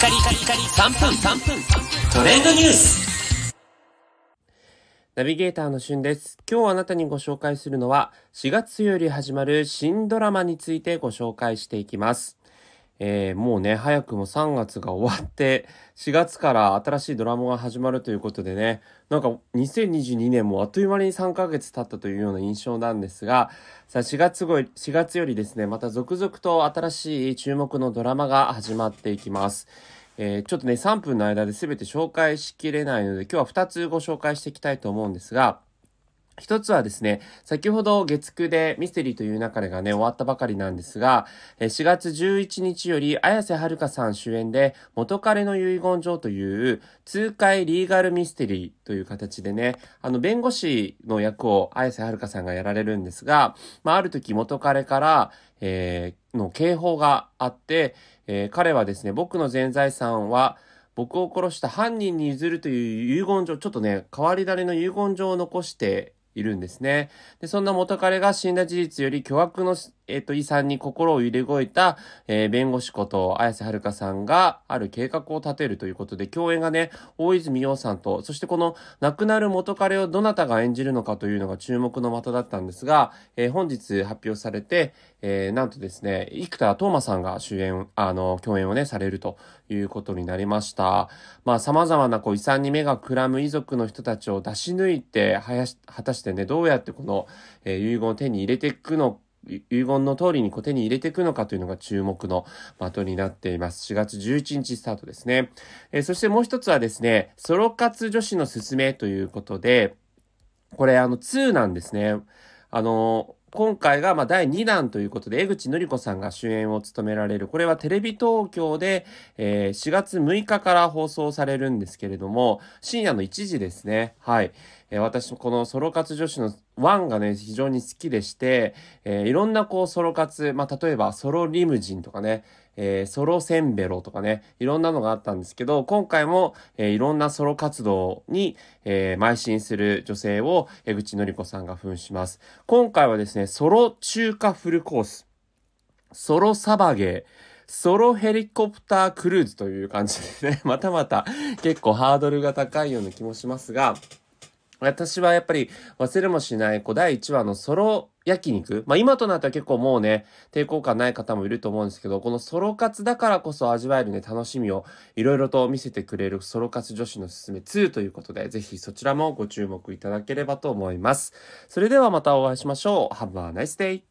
カリカリカリ3分3分トレンドニュースナビゲーターのしゅんです。今日あなたにご紹介するのは4月より始まる新ドラマについてご紹介していきます。えー、もうね、早くも3月が終わって、4月から新しいドラマが始まるということでね、なんか2022年もあっという間に3ヶ月経ったというような印象なんですが、さあ4月後、4月よりですね、また続々と新しい注目のドラマが始まっていきます。えーちょっとね、3分の間で全て紹介しきれないので、今日は2つご紹介していきたいと思うんですが、一つはですね、先ほど月9でミステリーという流れがね、終わったばかりなんですが、4月11日より綾瀬はるかさん主演で、元彼の遺言状という痛快リーガルミステリーという形でね、あの、弁護士の役を綾瀬はるかさんがやられるんですが、まあ、ある時元彼から、えーの警報があって、えー彼はですね、僕の全財産は、僕を殺した犯人に譲るという遺言状、ちょっとね、変わり種の遺言状を残しているんですね。で、そんな元彼が死んだ事実より巨額の、えっ、と、遺産に心を揺れ動いた、えー弁護士こと綾瀬はるかさんがある計画を立てるということで、共演がね、大泉洋さんと、そしてこの亡くなる元彼をどなたが演じるのかというのが注目の的だったんですが、えー本日発表されて、えーなんとですね、生田斗真さんが主演、あの、共演をね、されるということになりました。まあ、様々なこう遺産に目がくらむ遺族の人たちを出し抜いて、はやし、果たしてね、どうやってこの、えー遺言を手に入れていくのか遺言の通りにこう手に入れていくのかというのが注目の的になっています。4月11日スタートですね。えーそしてもう一つはですね、ソロ活女子のすすめということで、これあの2なんですね。あの、今回がま第2弾ということで、江口のり子さんが主演を務められる、これはテレビ東京で、え4月6日から放送されるんですけれども、深夜の1時ですね。はい。えー私、このソロ活女子の1がね、非常に好きでして、えーいろんなこうソロ活、まあ、例えばソロリムジンとかね、えーソロセンベロとかね、いろんなのがあったんですけど、今回も、えーいろんなソロ活動に、えー邁進する女性を江口のり子さんが扮します。今回はですね、ソロ中華フルコース、ソロサバゲー、ソロヘリコプタークルーズという感じでね、またまた結構ハードルが高いような気もしますが、私はやっぱり忘れもしない、こう、第1話のソロ焼肉。まあ今となっては結構もうね、抵抗感ない方もいると思うんですけど、このソロ活だからこそ味わえるね、楽しみをいろいろと見せてくれるソロ活女子のすすめ2ということで、ぜひそちらもご注目いただければと思います。それではまたお会いしましょう。Have a nice day!